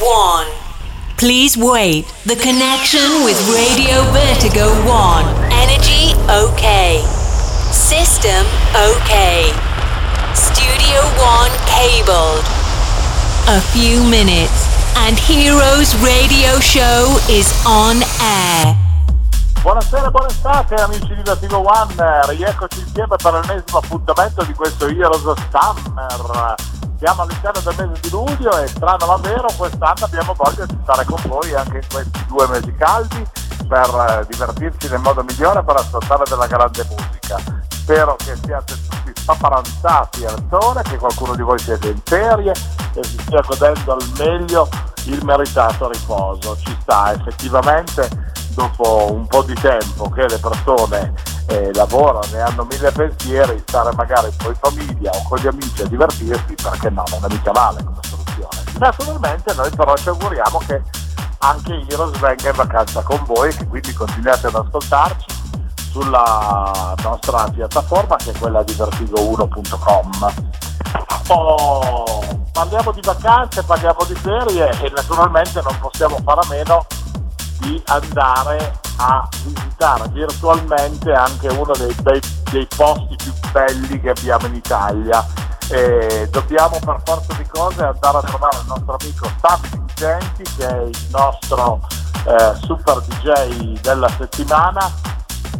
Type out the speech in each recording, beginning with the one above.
1. Please wait. The connection with Radio Vertigo 1. Energy okay. System okay. Studio 1 cabled. A few minutes and Heroes Radio Show is on air. Buonasera, buon estate amici di Vertigo One, rieccoci insieme per l'ennesimo appuntamento di questo Heroes Summer. Siamo all'interno del mese di luglio e strano ma vero, quest'anno abbiamo voglia di stare con voi anche in questi due mesi caldi per eh, divertirci nel modo migliore per ascoltare della grande musica. Spero che siate tutti spaparanzati al sole, che qualcuno di voi sia in ferie e si stia godendo al meglio il meritato riposo. Ci sta effettivamente dopo un po' di tempo che le persone eh, lavorano e hanno mille pensieri, stare magari con in famiglia o con gli amici a divertirsi, perché no, non è mica male come soluzione. Naturalmente noi però ci auguriamo che anche Heroes venga in vacanza con voi, che quindi continuate ad ascoltarci sulla nostra piattaforma che è quella di vertigo1.com. Oh, parliamo di vacanze, parliamo di ferie e naturalmente non possiamo fare a meno di andare a visitare virtualmente anche uno dei, dei, dei posti più belli che abbiamo in Italia. E dobbiamo per forza di cose andare a trovare il nostro amico Sammy Vincenti che è il nostro eh, super DJ della settimana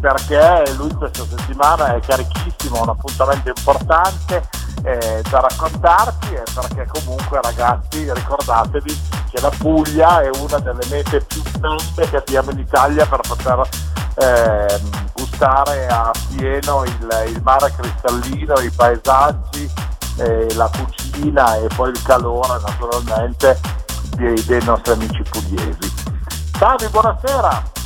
perché lui questa settimana è carichissimo, un appuntamento importante eh, da raccontarci e perché comunque ragazzi ricordatevi che la Puglia è una delle mete più belle che abbiamo in Italia per poter eh, gustare a pieno il, il, mare cristallino, i paesaggi, eh, la cucina e poi il calore naturalmente dei, dei nostri amici pugliesi. Salve, buonasera!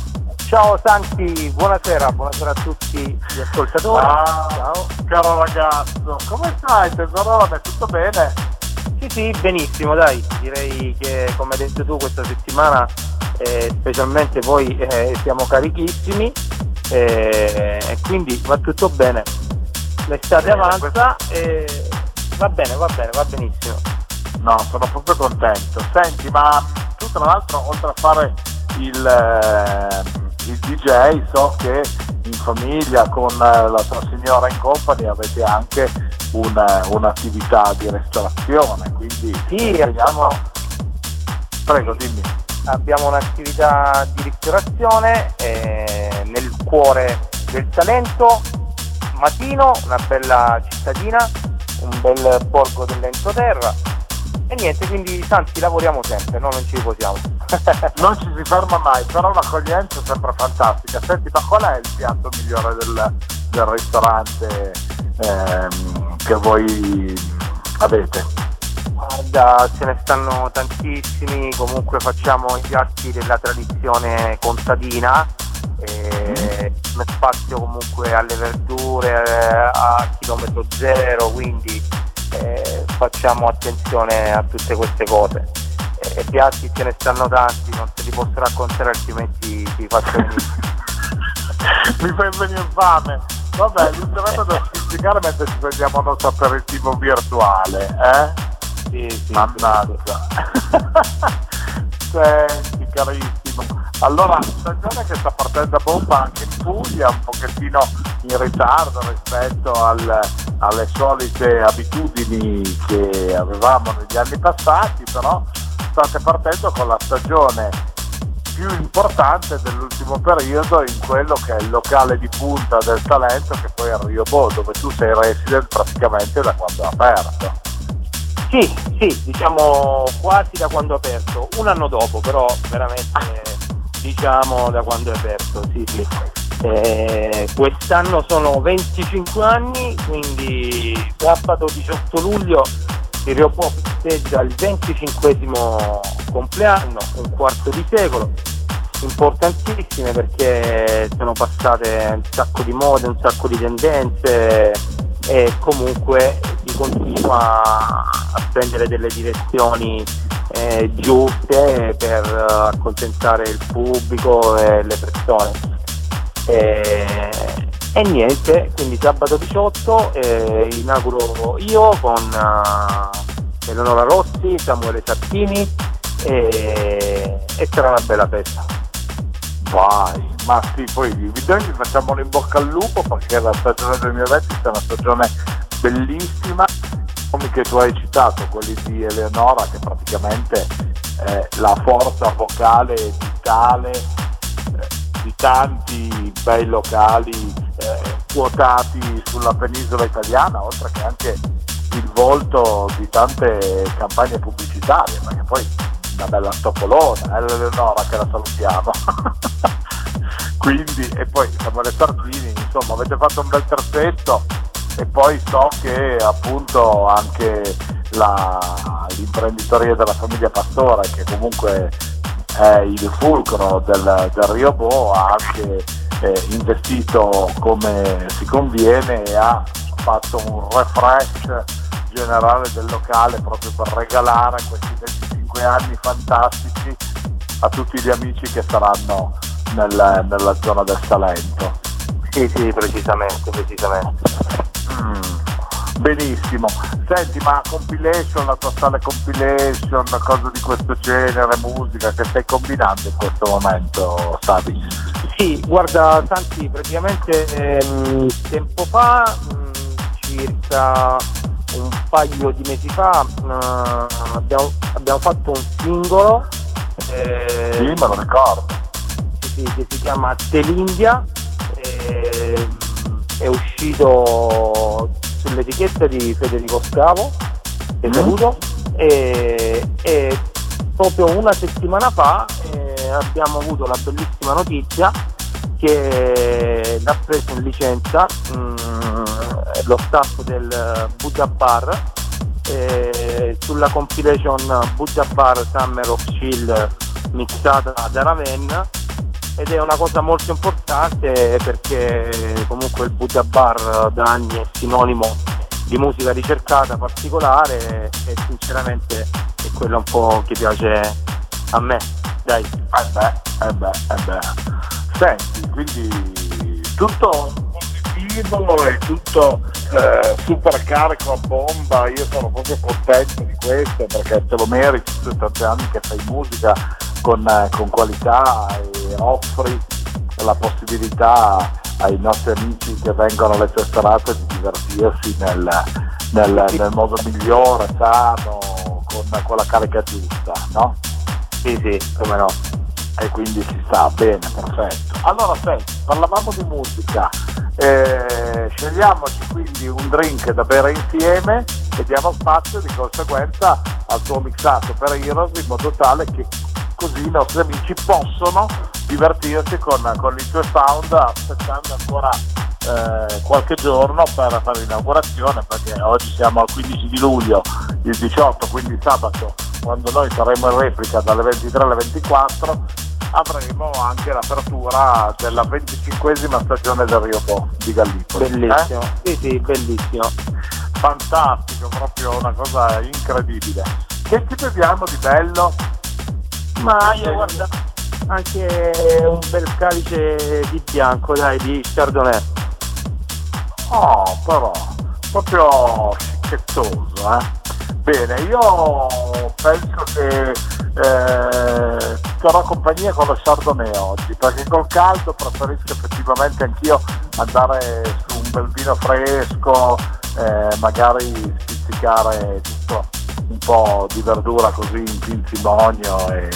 Ciao Santi, buonasera, buonasera a tutti gli ascoltatori. Ah, Ciao. Caro ragazzo, come stai tesorone? Tutto bene? Sì, sì, benissimo, dai. Direi che come hai detto tu questa settimana, eh, specialmente poi eh, siamo carichissimi eh, e quindi va tutto bene. L'estate bene, avanza e va bene, va bene, va benissimo. No, sono proprio contento. Senti, ma tu tra l'altro oltre a fare il eh, il DJ so che in famiglia con eh, la tua signora in company avete anche una, un'attività di ristorazione, quindi sì, abbiamo, prego dimmi. Abbiamo un'attività di ristorazione eh, nel cuore del Salento, Matino, una bella cittadina, un bel borgo dell'entroterra e niente, quindi tanti lavoriamo sempre, no? non ci riposiamo. non ci si ferma mai, però l'accoglienza è sempre fantastica. Senti, ma qual è il piatto migliore del, del ristorante ehm, che voi avete? Guarda, ce ne stanno tantissimi, comunque facciamo i piatti della tradizione contadina, eh, spazio comunque alle verdure eh, a chilometro zero, quindi eh, facciamo attenzione a tutte queste cose. Eh, piatti ce ne stanno tanti, non te li posso raccontare altrimenti ti faccio venire. Mi fai venire fame. Vabbè, l'ultima da spiegare mentre ci prendiamo il nostro aperitivo virtuale, eh? Sì, sì. Mannaggia. Senti, carissimo. Allora, stagione che sta partendo a bomba anche in Puglia, un pochettino in ritardo rispetto al, alle solite abitudini che avevamo negli anni passati, però state partendo con la stagione più importante dell'ultimo periodo in quello che è il locale di punta del talento che poi è a Rio Bo, dove tu sei resident praticamente da quando è aperto. Sì, sì, diciamo quasi da quando è aperto, un anno dopo però veramente diciamo da quando è aperto, sì sì. Eh, quest'anno sono 25 anni, quindi sabato 18 luglio il Riopò festeggia il 25 compleanno, un quarto di secolo, importantissime perché sono passate un sacco di mode, un sacco di tendenze e comunque si continua a prendere delle direzioni eh, giuste per accontentare il pubblico e le persone. E, e niente, quindi sabato 18 eh, inauguro io con uh, Eleonora Rossi, Samuele Sattini e, e sarà una bella festa. Vai, ma sì, poi i video vi facciamo in bocca al lupo perché la stagione 2020 è una stagione bellissima, come che tu hai citato, quelli di Eleonora che praticamente è la forza vocale vitale eh, di tanti bei locali eh, quotati sulla penisola italiana, oltre che anche il volto di tante campagne pubblicitarie, perché poi una bella stopolona, è eh, l'Eleonora che la salutiamo. Quindi, e poi Samuele Sardini, insomma, avete fatto un bel terzetto e poi so che appunto anche la, l'imprenditoria della famiglia Pastore, che comunque è il fulcro del, del Rio Bo, ha anche eh, investito come si conviene e ha fatto un refresh generale del locale proprio per regalare questi 25 anni fantastici a tutti gli amici che saranno nel, nella zona del Salento. Sì, sì, precisamente, precisamente. Mm, benissimo. Senti, ma compilation, la tua sala compilation, cose di questo genere, musica che stai combinando in questo momento, Sabi? Sì, guarda Santi, praticamente ehm, tempo fa, mh, mm, circa un paio di mesi fa, mh, mm, abbiamo, abbiamo, fatto un singolo. Eh, sì, me lo ricordo. Sì, che si chiama Telindia. Eh, è uscito sull'etichetta di Federico Scavo, che mm. saluto, e, e, proprio una settimana fa eh, abbiamo avuto la bellissima notizia che l'ha preso in licenza mh, mm, lo staff del Buddha Bar eh, sulla compilation Buddha Bar Summer of Chill mixata da Ravenna ed è una cosa molto importante perché comunque il Buddha Bar da anni è sinonimo di musica ricercata particolare e sinceramente è quello un po' che piace a me. Dai. Eh beh, eh beh, eh beh. Senti, quindi tutto positivo e tutto eh, super carico a bomba, io sono proprio contento di questo perché te lo meriti, tu tanti anni che fai musica con, eh, con qualità e offri la possibilità ai nostri amici che vengono alle tue serate di divertirsi nel, nel, nel modo migliore, sano, con, con la carica giusta, no? Sì, sì, come no. E quindi si sta bene, perfetto. Allora, senti, parlavamo di musica, eh, scegliamoci quindi un drink da bere insieme e diamo spazio di conseguenza al tuo mixato per Heroes in modo tale che così i nostri amici possono divertirsi con, con i tuoi sound aspettando ancora eh, qualche giorno per fare l'inaugurazione perché oggi siamo al 15 di luglio, il 18, quindi sabato, quando noi saremo in replica dalle 23 alle 24, avremo anche l'apertura della 25esima stagione del Rio Po di Gallipoli. Bellissimo, eh? sì sì, bellissimo. Fantastico, proprio una cosa incredibile. Che ci beviamo di bello? Ma io guarda anche un bel calice di bianco, dai, di Chardonnay. Oh, però, proprio schiettoso, eh. Bene, io penso che eh, terrò compagnia con lo Chardonnay oggi, perché col caldo preferisco effettivamente anch'io andare su un bel vino fresco, eh, magari spizzicare tutto un po' di verdura così in pinzimonio e,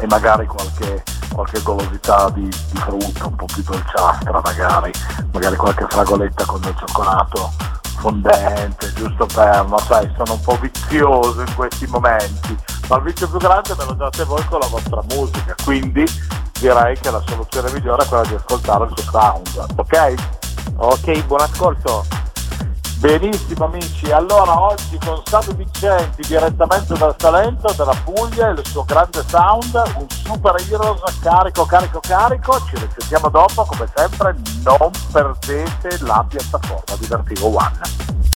e magari qualche, qualche golosità di, di, frutta un po' più dolciastra magari, magari qualche fragoletta con del cioccolato fondente, giusto per, ma sai, sono un po' vizioso in questi momenti, ma il vizio più grande me lo date voi con la vostra musica, quindi direi che la soluzione migliore è quella di ascoltare il suo sound, ok? Ok, buon ascolto. Benissimo amici, allora oggi con Sabio Vincenti direttamente dal Salento, dalla Puglia, il suo grande sound, un super heroes carico, carico, carico, ci risentiamo dopo, come sempre non perdete la piattaforma di Vertigo One.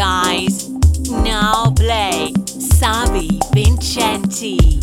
guys. Now play Savi Vincenti.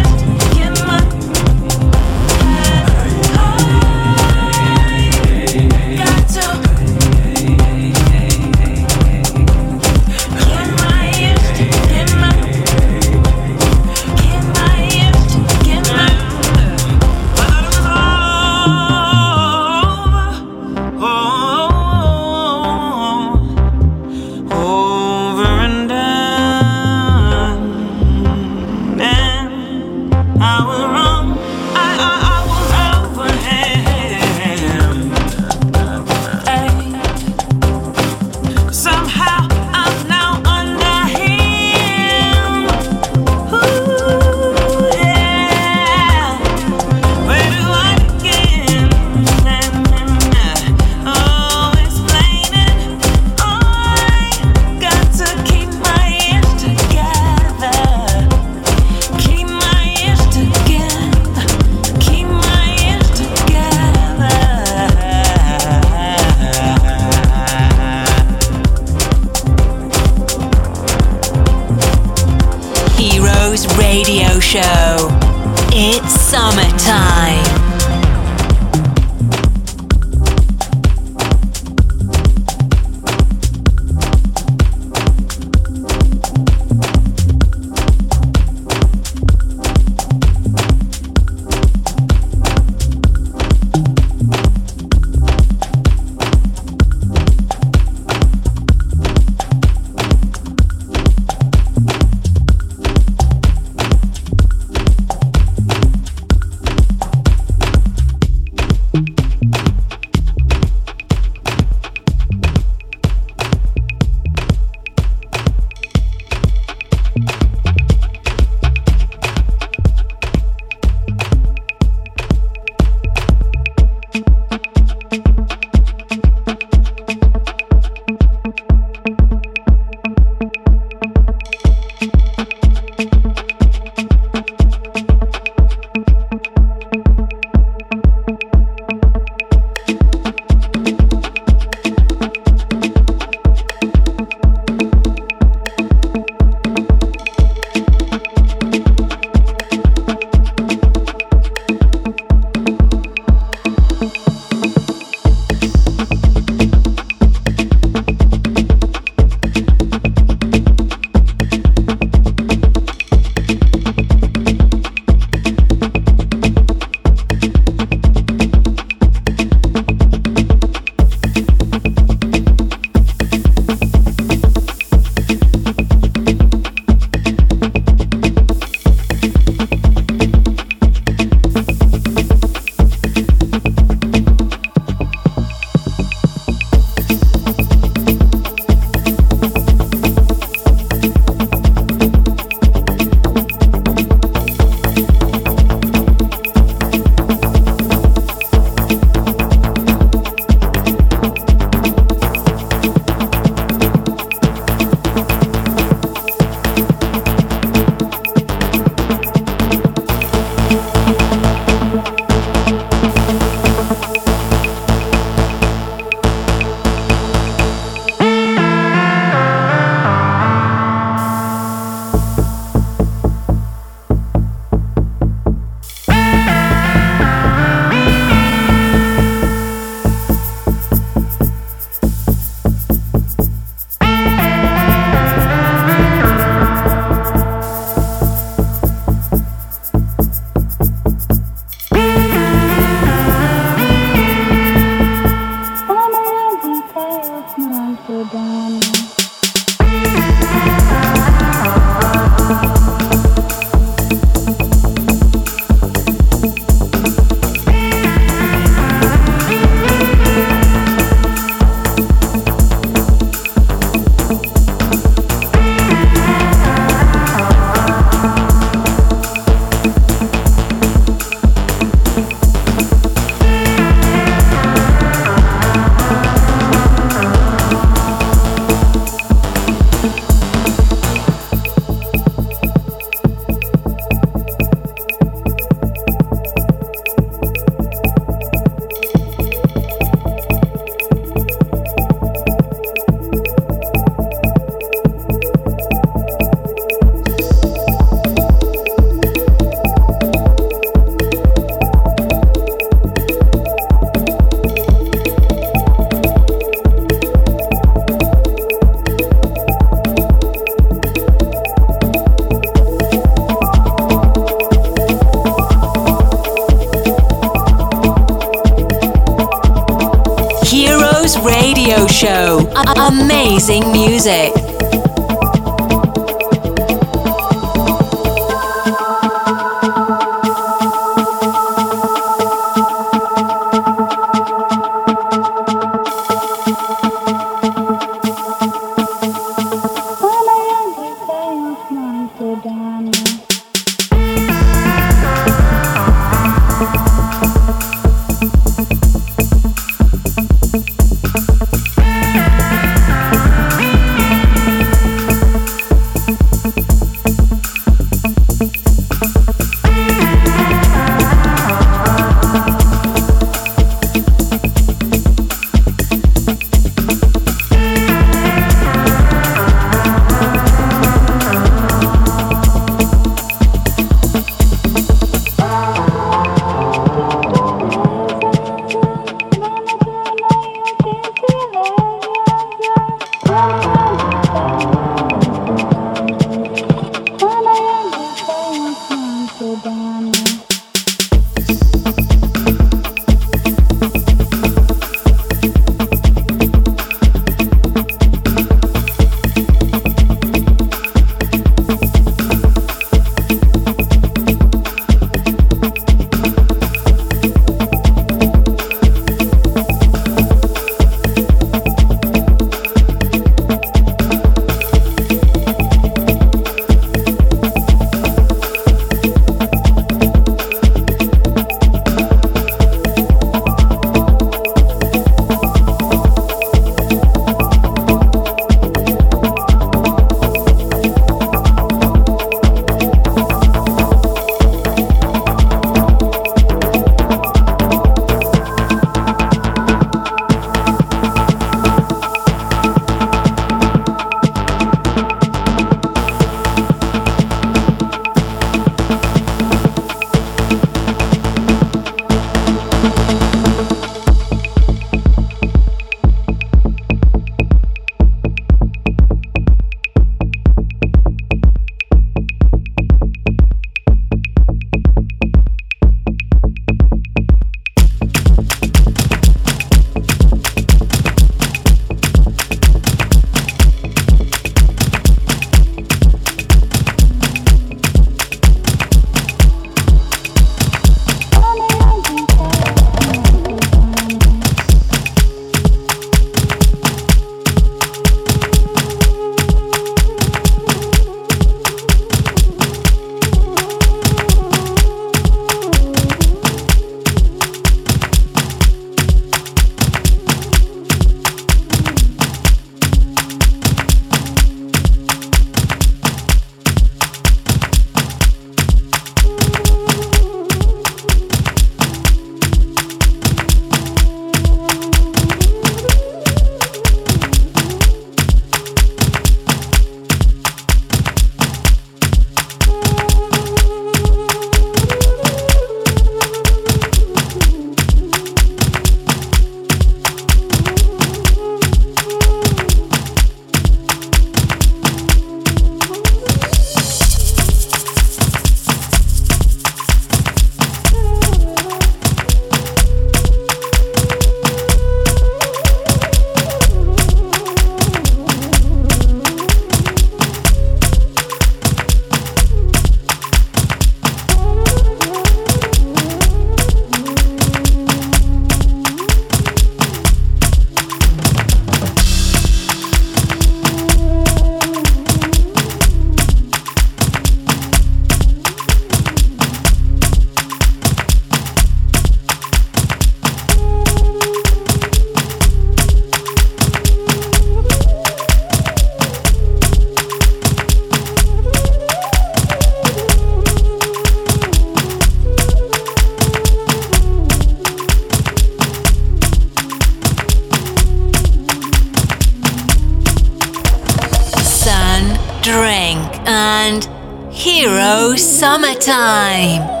Summertime.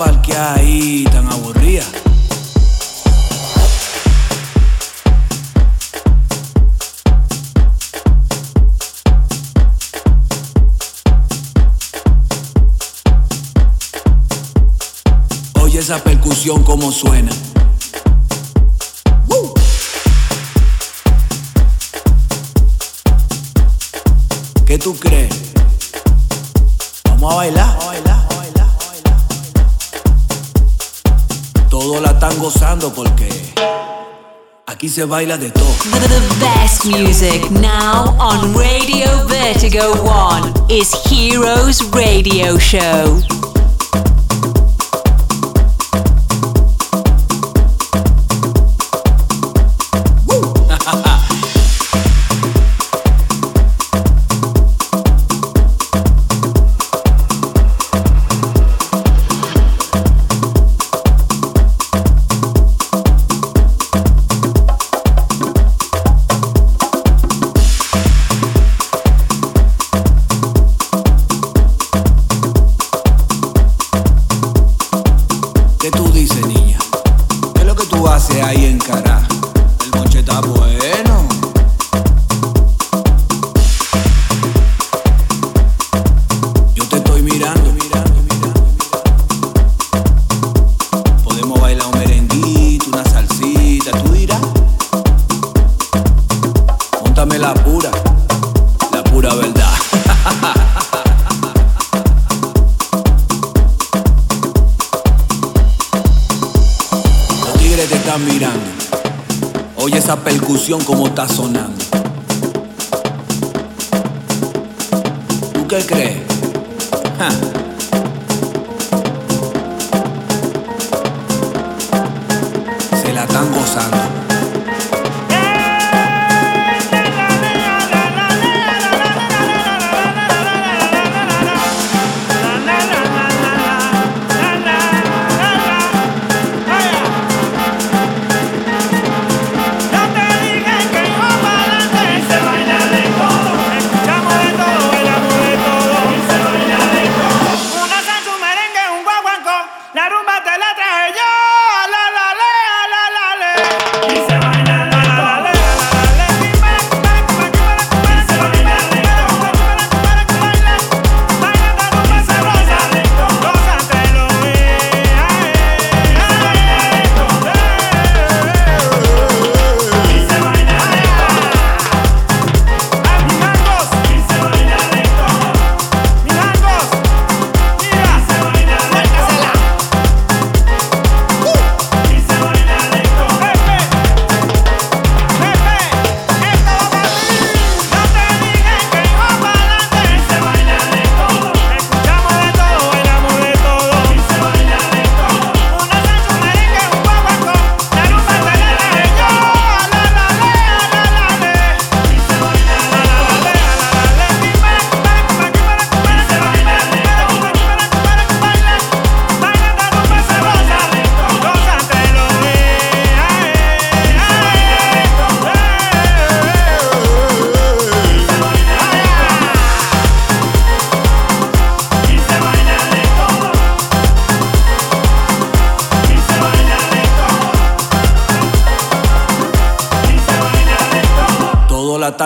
¿Por qué está parqueada ahí tan aburrida? Oye esa percusión como suena. ¿Qué tú crees? Vamos a bailar. Todos la están gozando porque aquí se baila de todo. The best music now on Radio Vertigo 1 is Heroes Radio Show. mirando. Oye esa percusión como está sonando. ¿Tú qué crees?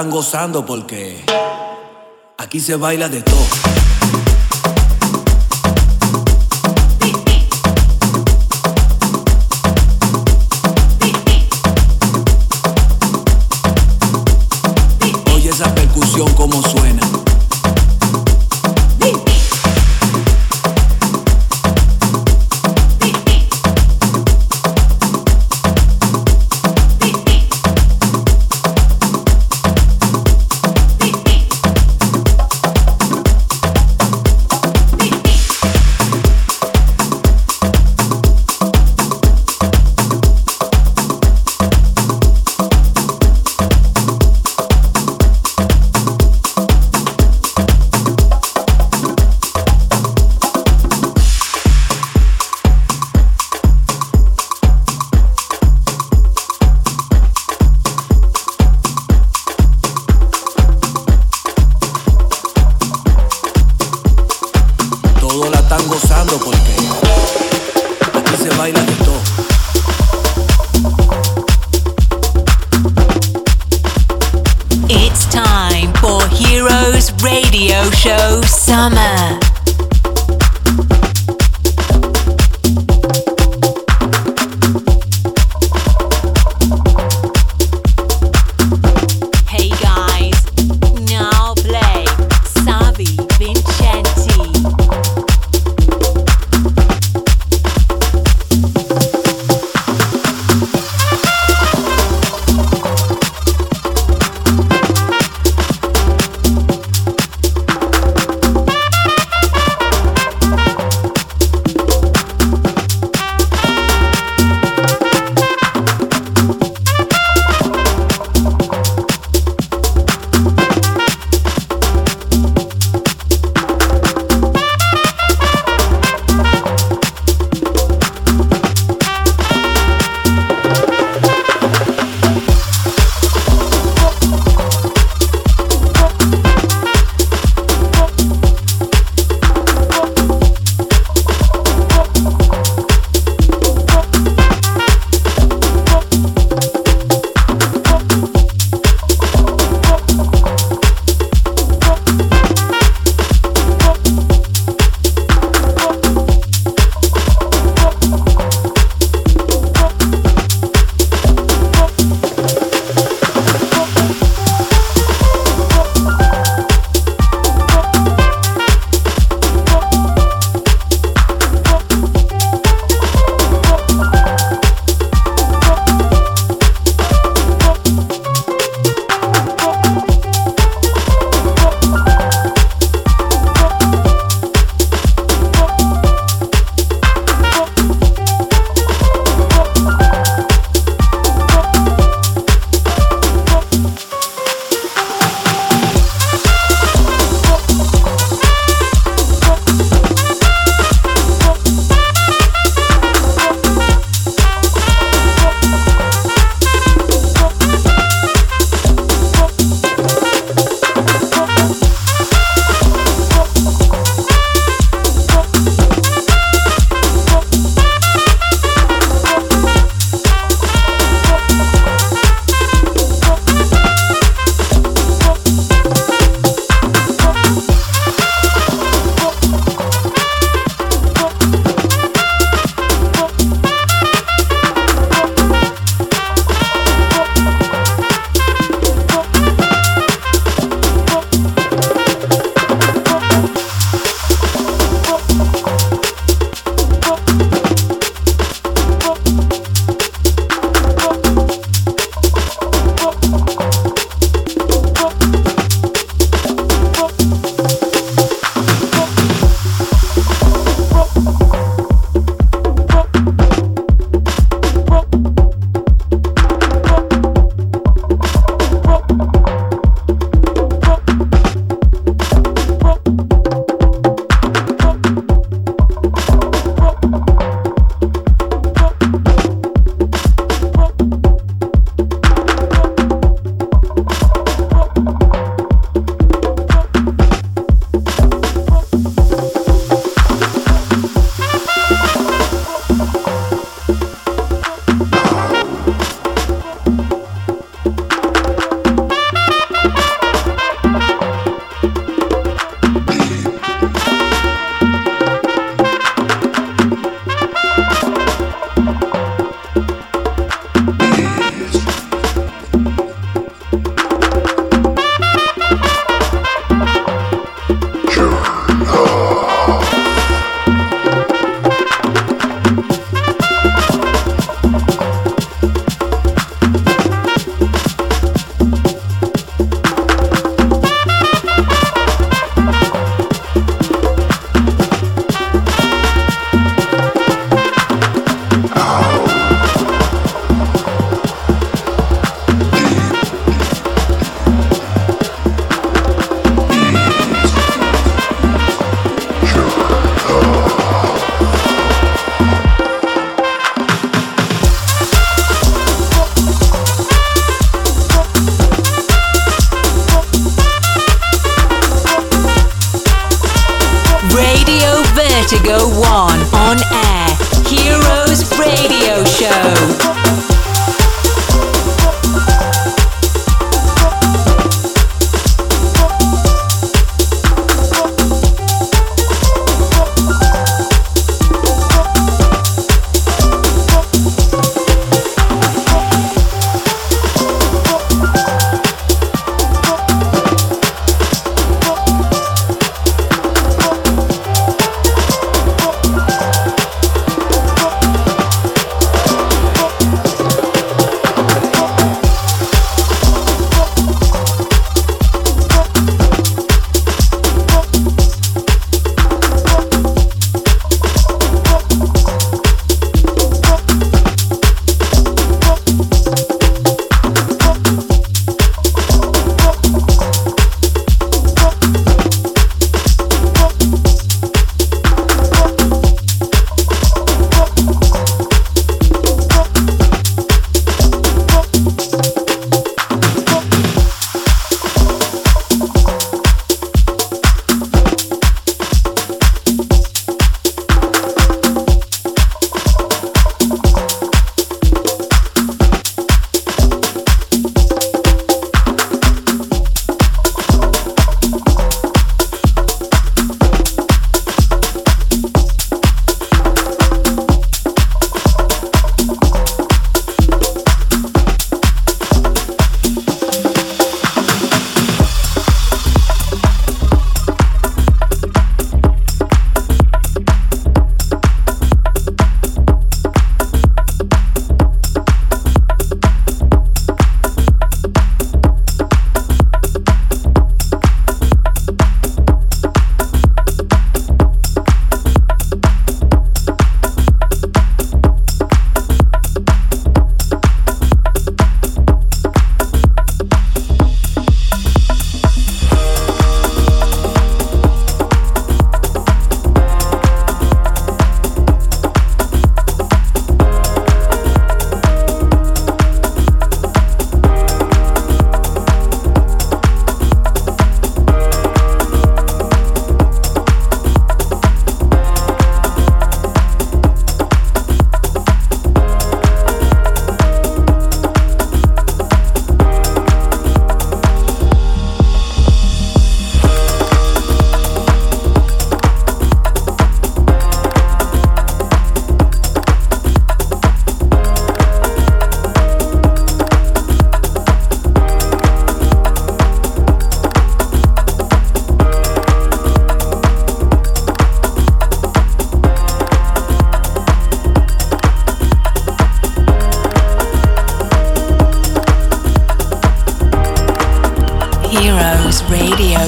Están gozando porque aquí se baila de todo.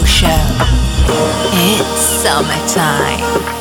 Show. It's summertime.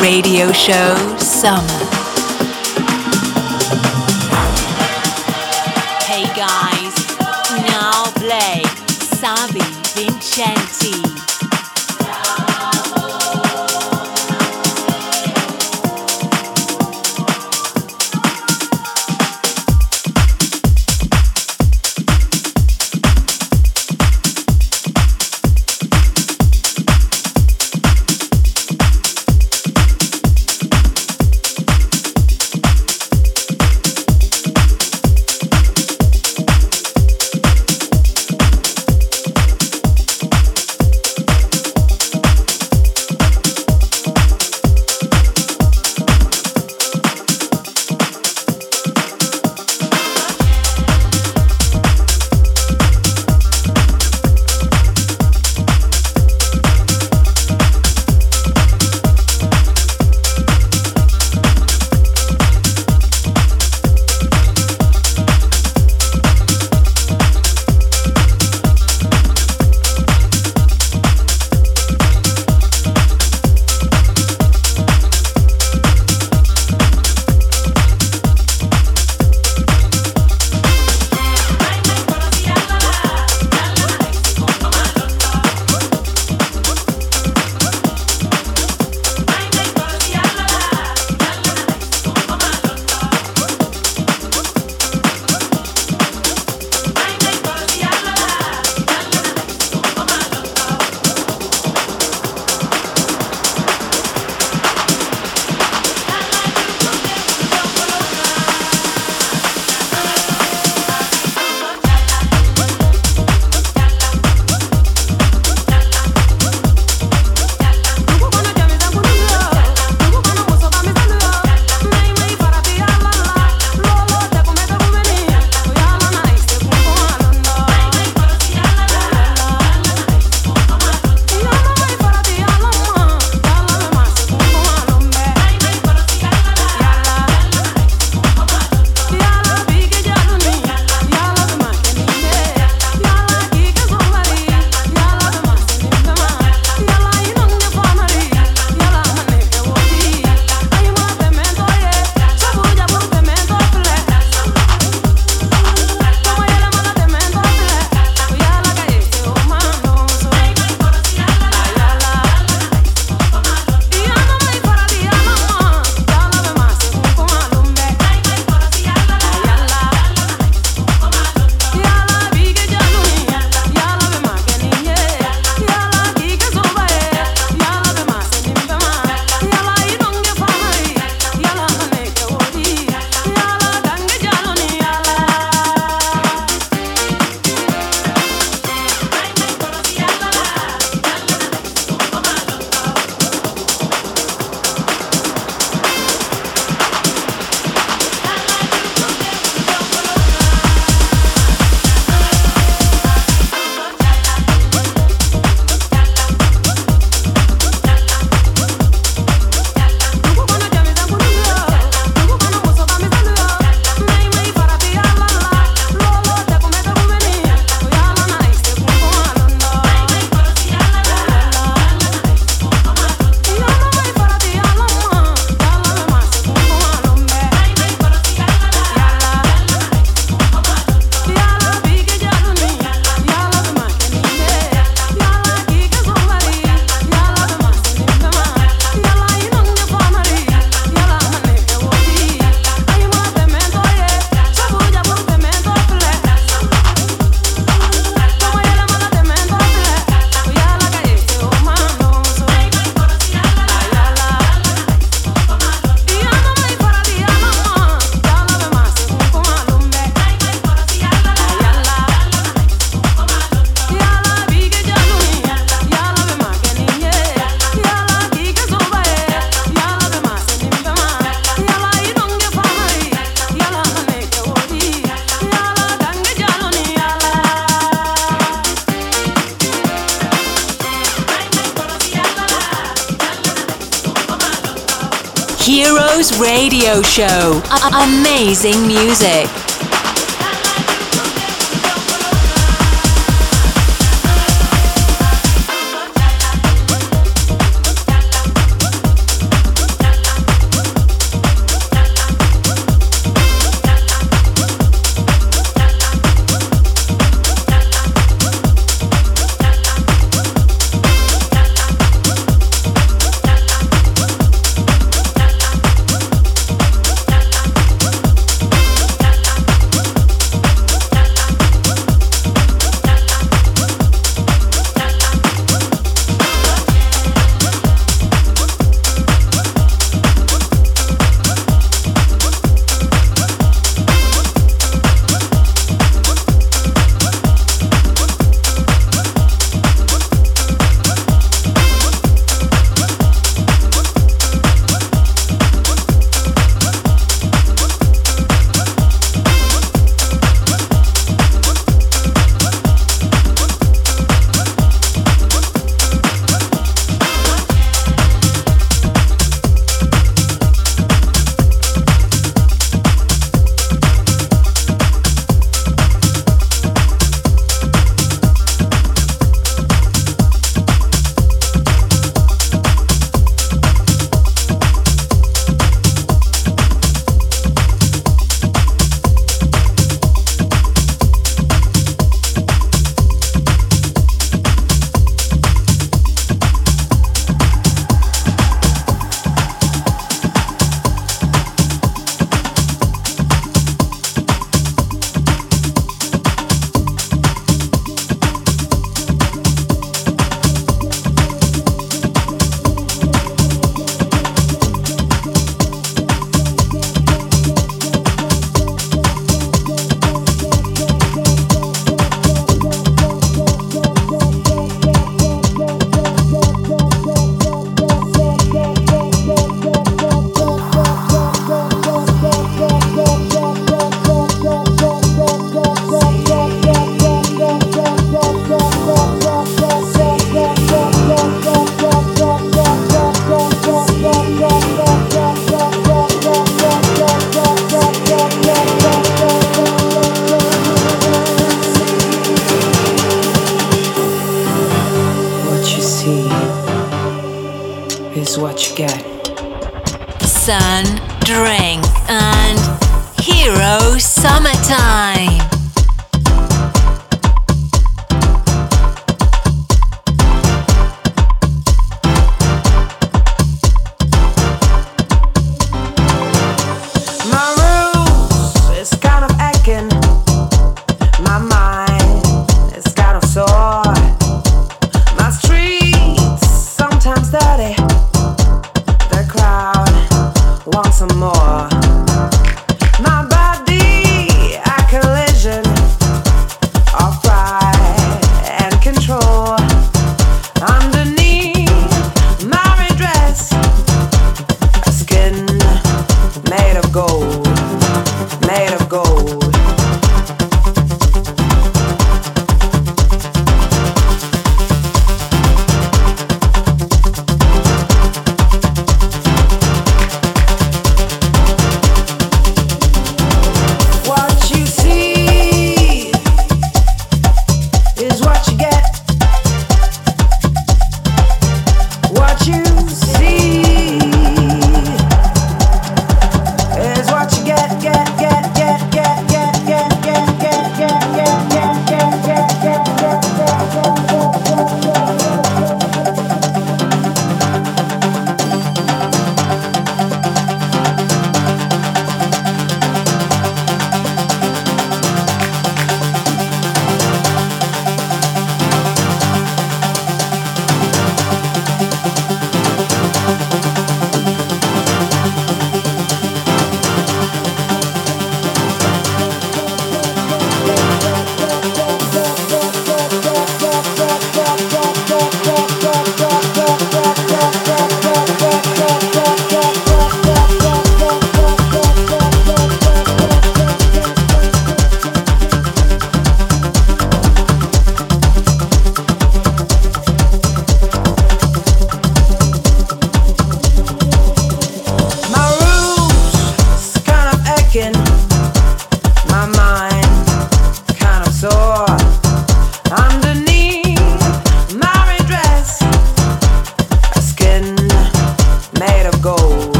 Radio show Summer. Amazing music.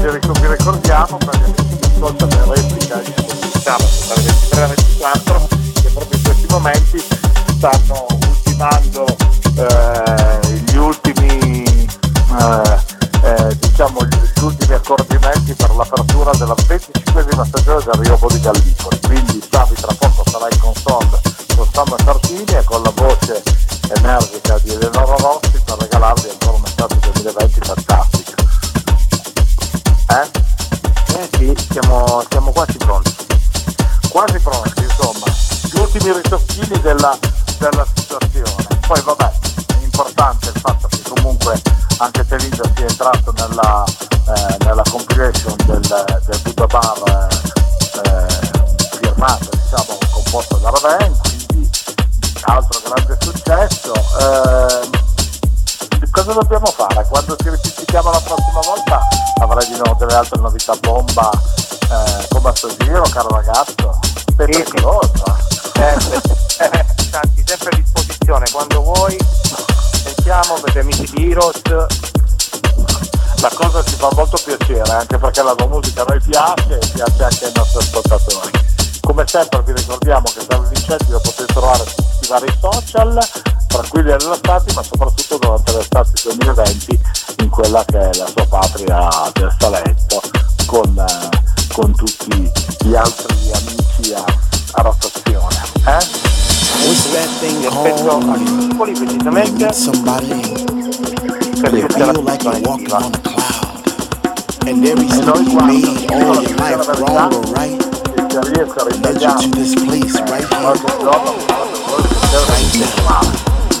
Perché vi ricordiamo per che ascoltano in replica di sabato dalle 23 alle 24 che proprio in questi momenti stanno ultimando eh,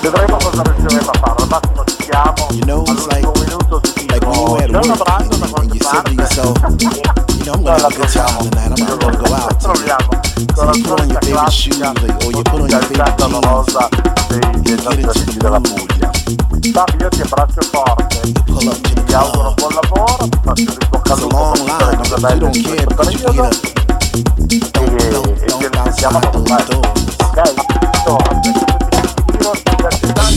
vedremo cosa riusciremo a fare. Al massimo ci siamo. You know, all'ultimo minuto ti Like when you dico had c'è un work abbraccio da and, and qualche you parte. yourself, you know, I'm gonna have a good time tonight. I'm, I'm gonna go out. So you put on your favorite shoes, like, or you put on your favorite dolorosa dei, dei get into the mood. Fabio io ti abbraccio forte. You ti auguro buon lavoro ti faccio il bocca al a lupo per tutte le you belle di questo you periodo. e, ci those te doors. ok? And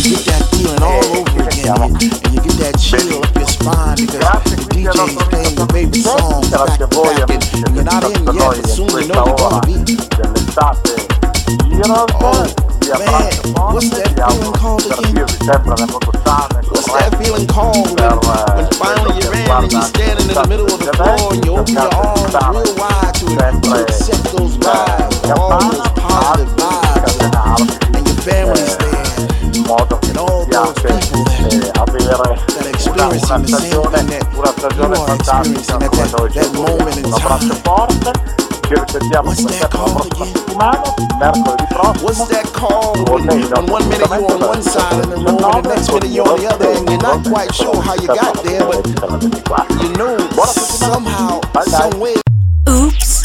you get that feeling all over again, and you, get that chill up your spine because the quindi al DJ is nostro playing your favorite amico back to back, and, you're not in yet, but soon you know you're gonna be. Oh, man, what's that feeling called again? divertirvi sempre nel modo sano What's that feeling called when, when finally you're in and you're standing in the middle of the floor and you open your arms real wide to, to accept those vibes, all those positive vibes, avere that una, experiencing una the same stagione, thing that una you stagione are fantastica experiencing at come that, that moment in auguriamo. Un abbraccio time. forte, ci risentiamo What's that sempre la called prossima again? settimana, mercoledì prossimo. What's that called Well, when, hey, no, when one minute you're on one side of the room and the next minute you're on the other and you're not quite sure how you got there, but you know somehow, some way. Oops,